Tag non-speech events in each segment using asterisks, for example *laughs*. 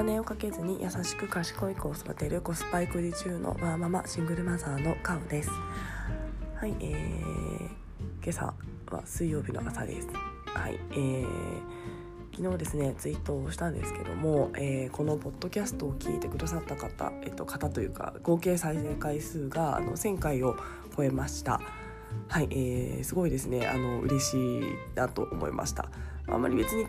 金をかけずに優しく賢い子を育てるコスパ育児中のワーママシングルマザーのカオです。はいえー、今朝は水曜日の朝です。はいえー、昨日ですねツイートをしたんですけども、えー、このポッドキャストを聞いてくださった方、えっと、方というか合計再生回数があの1000回を超えました。はい、えー、すごいですねあの嬉しいなと思いました。あんまり別に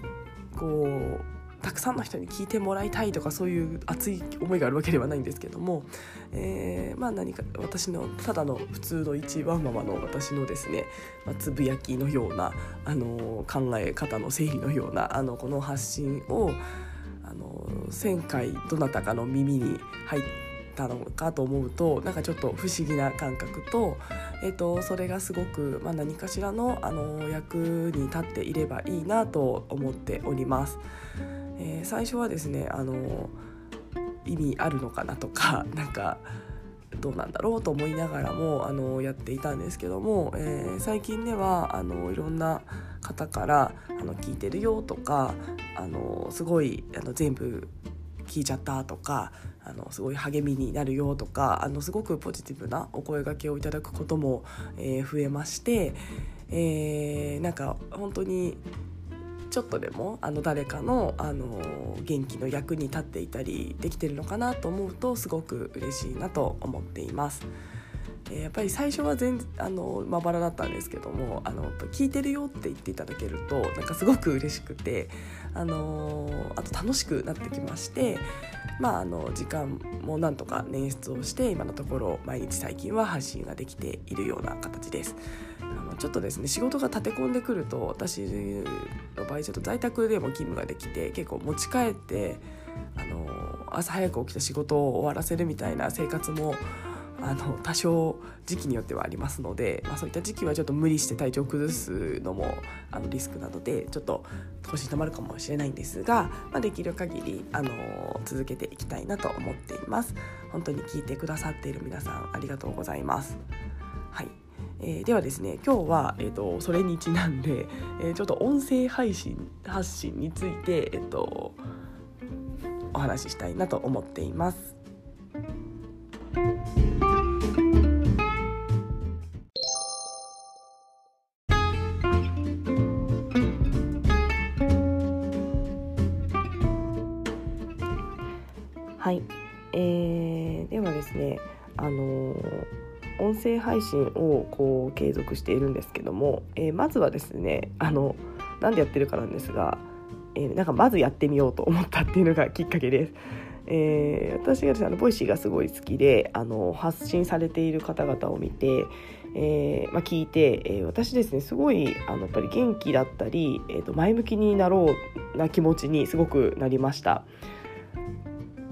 こうたくさんの人に聞いてもらいたいとかそういう熱い思いがあるわけではないんですけども、えー、まあ何か私のただの普通の一ワンママの私のですね、まあ、つぶやきのようなあの考え方の整理のようなあのこの発信をあの1,000回どなたかの耳に入ってたのかと思うとなんかちょっと不思議な感覚と,、えーと、それがすごく、まあ、何かしらのあの役に立っていればいいなと思っております。えー、最初はですねあの意味あるのかなとか *laughs* なんかどうなんだろうと思いながらもあのやっていたんですけども、えー、最近ではあのいろんな方からあの聞いてるよとかあのすごいあの全部聞いちゃったとかあのすごい励みになるよとかあのすごくポジティブなお声がけをいただくことも、えー、増えまして、えー、なんか本当にちょっとでもあの誰かのあの元気の役に立っていたりできてるのかなと思うとすごく嬉しいなと思っています。やっぱり最初は全あのまばらだったんですけどもあの聞いてるよって言っていただけるとなんかすごく嬉しくてあのあと楽しくなってきましてまああの時間もなんとか捻出をして今のところ毎日最近は発信ができているような形です。あのちょっとですね仕事が立て込んでくると私の場合ちょっと在宅でも勤務ができて結構持ち帰ってあの朝早く起きた仕事を終わらせるみたいな生活もあの多少時期によってはありますので、まあ、そういった時期はちょっと無理して体調を崩すのもあのリスクなのでちょっと少し止まるかもしれないんですが、まあ、できる限りあの続けていきたいなと思っています。本当に聞いてくださっている皆さんありがとうございます。はい。えー、ではですね今日は、えーと、それにちなんで、えー、ちょっと音声配信発信について、えーと、お話ししたいなと思っています。配信をこう継続しているんですけども、えー、まずはですねあのなんでやってるかなんですが、えー、なんかまずやってみようと思ったっていうのがきっかけです。えー、私がですねあの Voicy がすごい好きであの発信されている方々を見て、えーまあ、聞いて、えー、私ですねすごいあのやっぱり元気だったり、えー、と前向きになろうな気持ちにすごくなりました。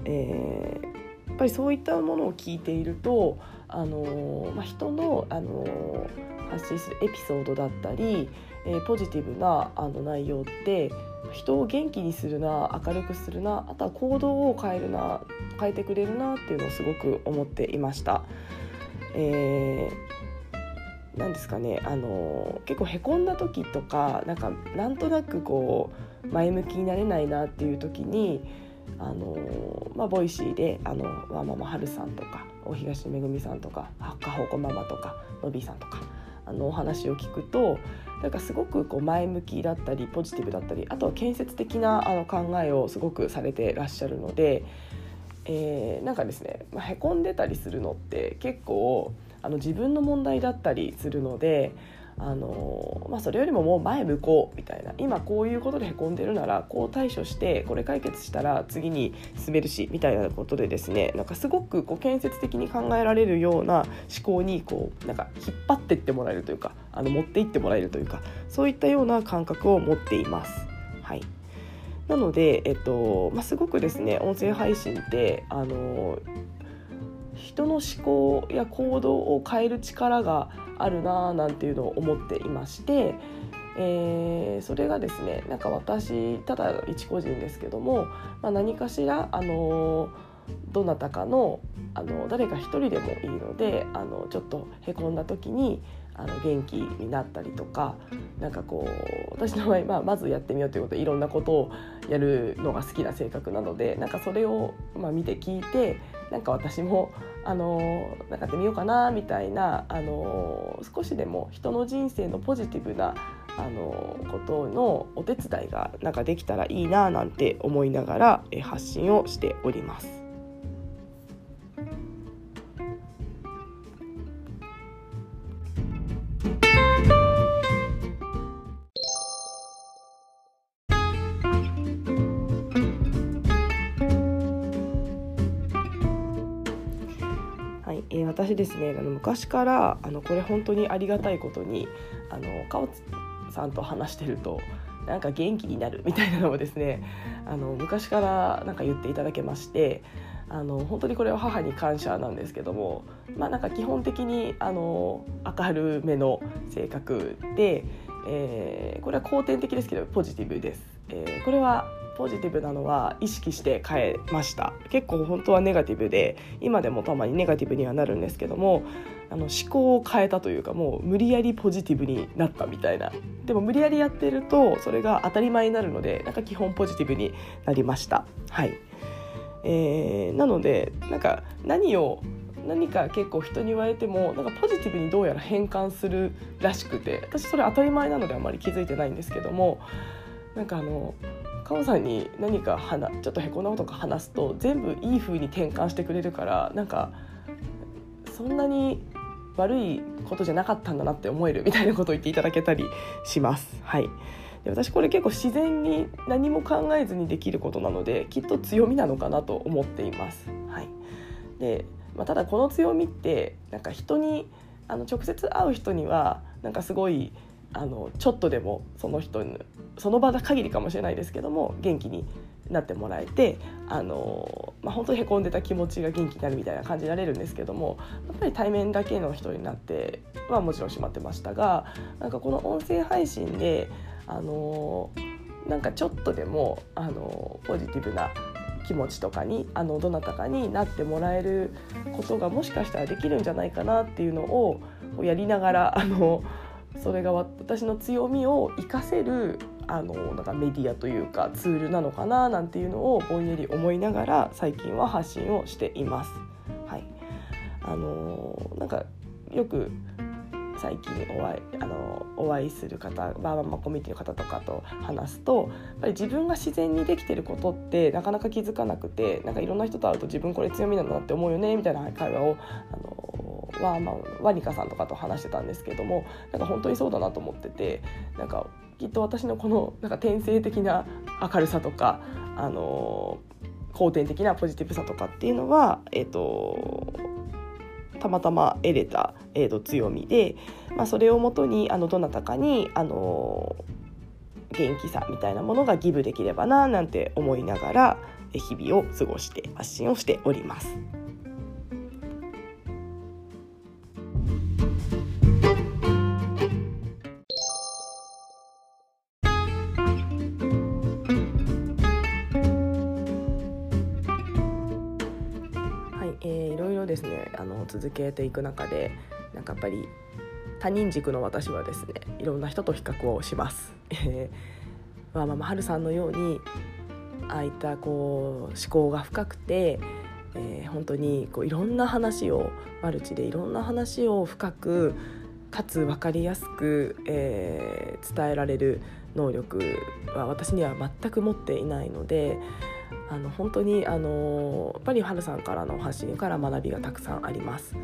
えー、やっぱりそういったものを聞いているとあのまあ、人の、あの発信するエピソードだったり、えー、ポジティブなあの内容って人を元気にするな明るくするなあとは行動を変えるな変えてくれるなっていうのをすごく思っていました。えー、なんですかねあの結構へこんだ時とかなんかなんとなくこう前向きになれないなっていう時にあのまあ、 Voicy であのワーママはるさんとか大東めぐみさんとかハッカホコママとかのびさんとかあのお話を聞くとなんかすごくこう前向きだったりポジティブだったりあとは建設的なあの考えをすごくされてらっしゃるので、えー、なんかですね、まあ、へこんでたりするのって結構あの自分の問題だったりするのであのまあ、それよりももう前向こうみたいな今こういうことでへこんでるならこう対処してこれ解決したら次に進めるしみたいなことでですねなんかすごくこう建設的に考えられるような思考にこうなんか引っ張ってってもらえるというかあの持っていってもらえるというかそういったような感覚を持っています。はいなので、えっとまあ、すごくですね音声配信ってあの人の思考や行動を変える力があるななんていうのを思っていまして、えー、それがですねなんか私ただ一個人ですけども、まあ、何かしらあのどなたかのあの誰か一人でもいいのであのちょっとへこんだ時にあの元気になったりとか、なんかこう私の場合、まあ、まずやってみようということでいろんなことをやるのが好きな性格なのでなんかそれを、まあ、見て聞いてなんか私もあのなんかやってみようかなみたいなあの少しでも人の人生のポジティブなあのことのお手伝いがなんかできたらいいななんて思いながら発信をしております。ねあの昔からあのこれ本当にありがたいことにあの川さんと話してるとなんか元気になるみたいなのをですねあの昔からなんか言っていただけましてあの本当にこれは母に感謝なんですけどもまあなんか基本的にあの明るめの性格で、えー、これは後天的ですけどポジティブです。えー、これはポジティブなのは意識して変えました。結構本当はネガティブで今でもたまにネガティブにはなるんですけどもあの思考を変えたというかもう無理やりポジティブになったみたいな。でも無理やりやってるとそれが当たり前になるのでなんか基本ポジティブになりました。はい。えー、なのでなんか何を何か結構人に言われてもなんかポジティブにどうやら変換するらしくて私それ当たり前なのであんまり気づいてないんですけどもなんかあのカオさんに何か話ちょっとへこんだことか話すと全部いい風に転換してくれるからなんかそんなに悪いことじゃなかったんだなって思えるみたいなことを言っていただけたりします。はいで私これ結構自然に何も考えずにできることなのできっと強みなのかなと思っています。はいでまあ、ただこの強みってなんか人にあの直接会う人にはなんかすごいあのちょっとでもその人にその場限りかもしれないですけども元気になってもらえてあの、まあ、本当にへこんでた気持ちが元気になるみたいな感じになれるんですけどもやっぱり対面だけの人になってはもちろんしまってましたがなんかこの音声配信であのなんかちょっとでもあのポジティブな気持ちとかにあのどなたかになってもらえることがもしかしたらできるんじゃないかなっていうのをやりながらあのそれが私の強みを活かせるあのなんかメディアというかツールなのかななんていうのをぼんやり思いながら最近は発信をしています。はい、あのなんかよく最近お会いあのお会いする方バーバマコミュニティの方とかと話すとやっぱり自分が自然にできてることってなかなか気づかなくてなんかいろんな人と会うと自分これ強みなんだなって思うよねみたいな会話をあのは、まあ、ワニカさんとかと話してたんですけどもなんか本当にそうだなと思っててなんかきっと私のこのなんか天性的な明るさとかあの後天的なポジティブさとかっていうのはえ、ー、とたまたま得れた、えー、と強みで、まあ、それをもとにあのどなたかにあの元気さみたいなものがギブできればななんて思いながら日々を過ごして発信をしておりま。す続けていく中でなんかやっぱり他人軸の私はですねいろんな人と比較をします。*laughs* まあ、まあ春さんのようにああいったこう思考が深くて、えー、本当にこういろんな話をマルチでいろんな話を深くかつ分かりやすく、えー、伝えられる能力は私には全く持っていないのであの本当にあのやっぱり春さんからの発信から学びがたくさんあります。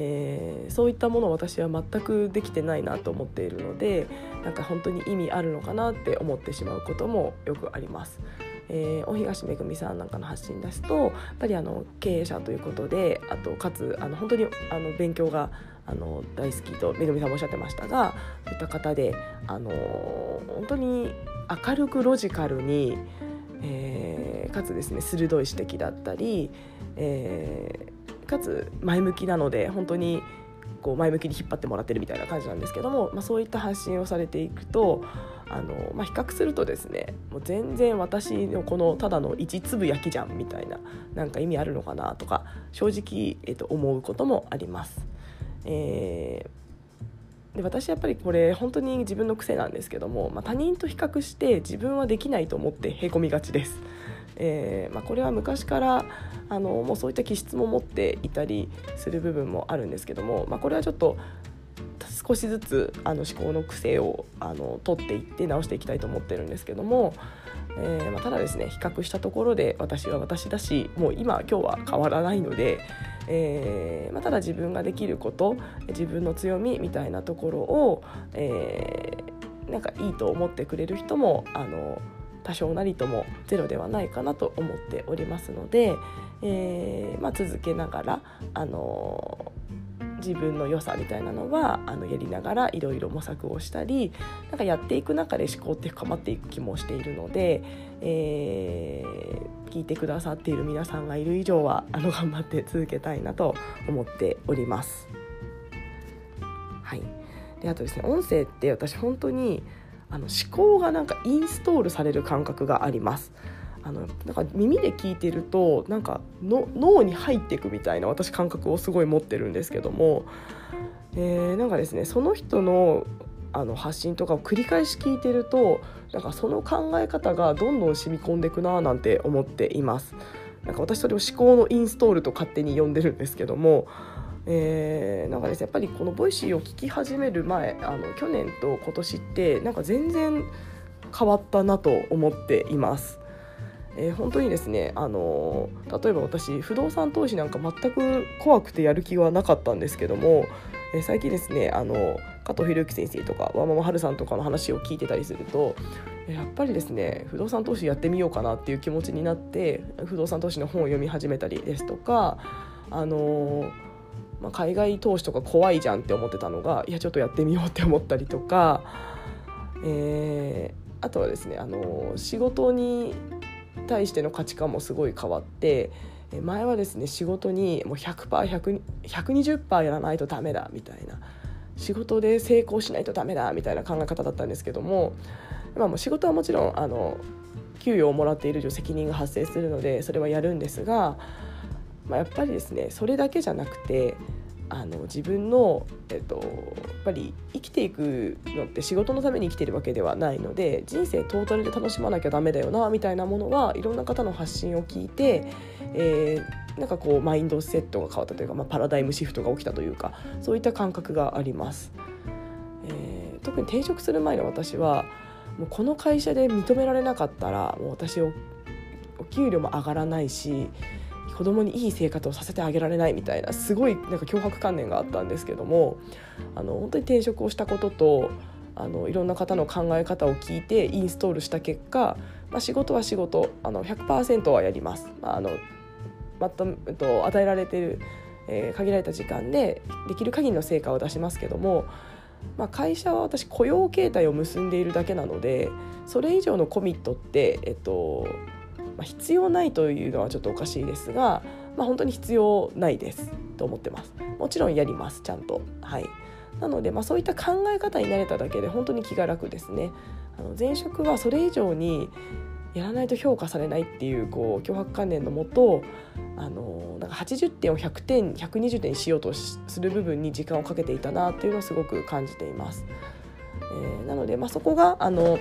えー、そういったものを私は全くできてないなと思っているのでなんか本当に意味あるのかなって思ってしまうこともよくあります。えー、大東めぐみさんなんかの発信ですとやっぱりあの経営者ということであとかつあの本当にあの勉強があの大好きとめぐみさんもおっしゃってましたがそういった方であの本当に明るくロジカルにえー、かつですね鋭い指摘だったり、えー、かつ前向きなので本当にこう前向きに引っ張ってもらってるみたいな感じなんですけども、まあ、そういった発信をされていくとあの、まあ、比較するとですねもう全然私のこのただの一粒焼きじゃんみたいななんか意味あるのかなとか正直、えー、と思うこともあります。えーで私やっぱりこれ本当に自分の癖なんですけども、まあ、他人と比較して自分はできないと思ってへこみがちです。えーまあ、これは昔からあのもうそういった気質も持っていたりする部分もあるんですけども、まあ、これはちょっと少しずつあの思考の癖をあの取っていって直していきたいと思ってるんですけども、えーまあ、ただですね比較したところで私は私だしもう今今日は変わらないので、えーまあ、ただ自分ができること自分の強みみたいなところを、えー、なんかいいと思ってくれる人もあの多少なりともゼロではないかなと思っておりますので、えーまあ、続けながらあの自分の良さみたいなのはあのやりながらいろいろ模索をしたりなんかやっていく中で思考って深まっていく気もしているので、えー、聞いてくださっている皆さんがいる以上はあの頑張って続けたいなと思っております。はい、であとですね音声って私本当にあの思考がなんかインストールされる感覚があります。あのなんか耳で聞いてるとなんかの脳に入っていくみたいな私感覚をすごい持ってるんですけども、えー、なんかですねその人のあの発信とかを繰り返し聞いてるとなんかその考え方がどんどん染み込んでいくななんて思っています。なんか私それを思考のインストールと勝手に呼んでるんですけどもえー、なんかですねやっぱりこの Voicy を聞き始める前あの去年と今年ってなんか全然変わったなと思っています。えー、本当にですね、あの例えば私不動産投資なんか全く怖くてやる気はなかったんですけども、えー、最近ですねあの加藤博之先生とかワママハルさんとかの話を聞いてたりするとやっぱりですね不動産投資やってみようかなっていう気持ちになって不動産投資の本を読み始めたりですとかあのまあ、海外投資とか怖いじゃんって思ってたのがいやちょっとやってみようって思ったりとか、えー、あとはですねあの仕事に対しての価値観もすごい変わって前はですね仕事にもう 100%120% やらないとダメだみたいな仕事で成功しないとダメだみたいな考え方だったんですけども,、まあ、もう仕事はもちろんあの給与をもらっている以上責任が発生するのでそれはやるんですがまあ、やっぱりですねそれだけじゃなくてあの自分の、えっと、やっぱり生きていくのって仕事のために生きてるわけではないので人生トータルで楽しまなきゃダメだよなみたいなものはいろんな方の発信を聞いて、えー、なんかこうマインドセットが変わったというか、まあ、パラダイムシフトが起きたというかそういった感覚があります。えー、特に転職する前の私はもうこの会社で認められなかったらもう私お給料も上がらないし子供にいい生活をさせてあげられないみたいなすごいなんか脅迫観念があったんですけどもあの本当に転職をしたこととあのいろんな方の考え方を聞いてインストールした結果、まあ、仕事は仕事あの100%はやります。まあ、あのまた、えっと、与えられてる、えー、限られた時間でできる限りの成果を出しますけども、まあ、会社は私雇用形態を結んでいるだけなのでそれ以上のコミットって、えっと、まあ、必要ないというのはちょっとおかしいですが、まあ、本当に必要ないですと思ってます。もちろんやります。ちゃんと。はい。なので、まあ、そういった考え方になれただけで本当に気が楽ですね。あの前職はそれ以上にやらないと評価されないっていうこう脅迫観念のもとあのなんか80点を100点120点にしようとする部分に時間をかけていたなっていうのをすごく感じています。えー、なので、まあ、そこがあの、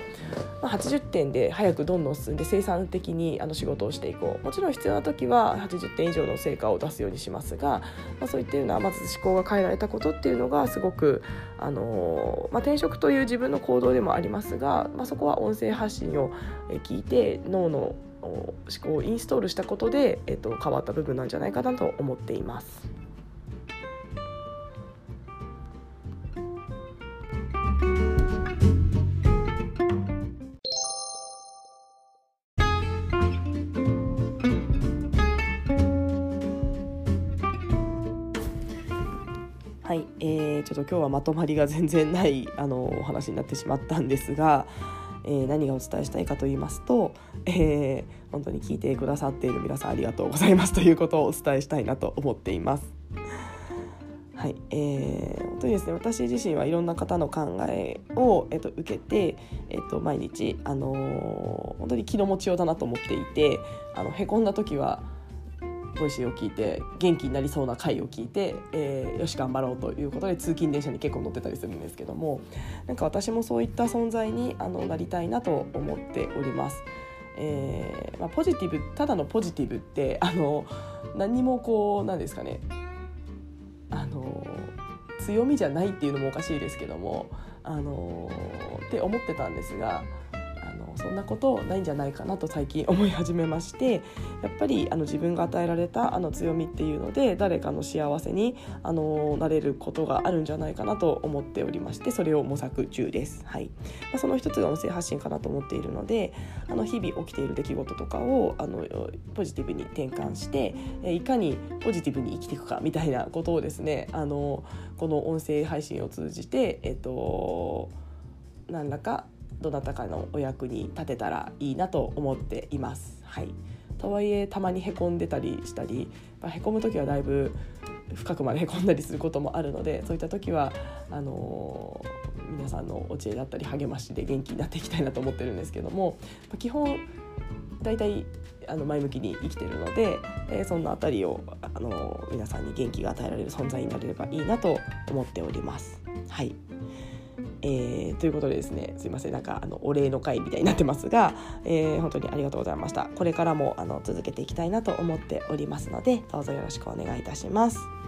まあ、80点で早くどんどん進んで生産的にあの仕事をしていこうもちろん必要な時は80点以上の成果を出すようにしますが、まあ、そういったようなまず思考が変えられたことっていうのがすごく、あのまあ、転職という自分の行動でもありますが、まあ、そこは音声発信を聞いて脳の思考をインストールしたことで、えっと、変わった部分なんじゃないかなと思っています。ちょっと今日はまとまりが全然ないあのお話になってしまったんですが、えー、何がお伝えしたいかと言いますと、えー、本当に聞いてくださっている皆さんありがとうございます *laughs* ということをお伝えしたいなと思っています。はいえー、本当にですね私自身はいろんな方の考えを、えっと、受けて、えっと、毎日、あのー、本当に気の持ちようだなと思っていてあのへこんだ時は Voicy を聞いて元気になりそうな回を聞いて、えー、よし頑張ろうということで通勤電車に結構乗ってたりするんですけどもなんか私もそういった存在にあのなりたいなと思っております。えーまあ、ポジティブただのポジティブってあの何にもこうなんですかねあの強みじゃないっていうのもおかしいですけどもあのって思ってたんですがそんなことないんじゃないかなと最近思い始めましてやっぱりあの自分が与えられたあの強みっていうので誰かの幸せにあのなれることがあるんじゃないかなと思っておりましてそれを模索中です。はいまあ、その一つが音声発信かなと思っているのであの日々起きている出来事とかをあのポジティブに転換していかにポジティブに生きていくかみたいなことをですねあのこの音声配信を通じてえっと何らかどなたかのお役に立てたらいいなと思っています。はい、とはいえたまにへこんでたりしたり、まあ、へこむ時はだいぶ深くまでへこんだりすることもあるのでそういった時はあのー、皆さんのお知恵だったり励ましで元気になっていきたいなと思ってるんですけども、まあ、基本大体あの前向きに生きてるので、えー、そんなあたりを、あのー、皆さんに元気が与えられる存在になれればいいなと思っております。はいえー、ということでですねすいませんなんかあのお礼の会みたいになってますが、えー、本当にありがとうございましたこれからもあの続けていきたいなと思っておりますのでどうぞよろしくお願いいたします。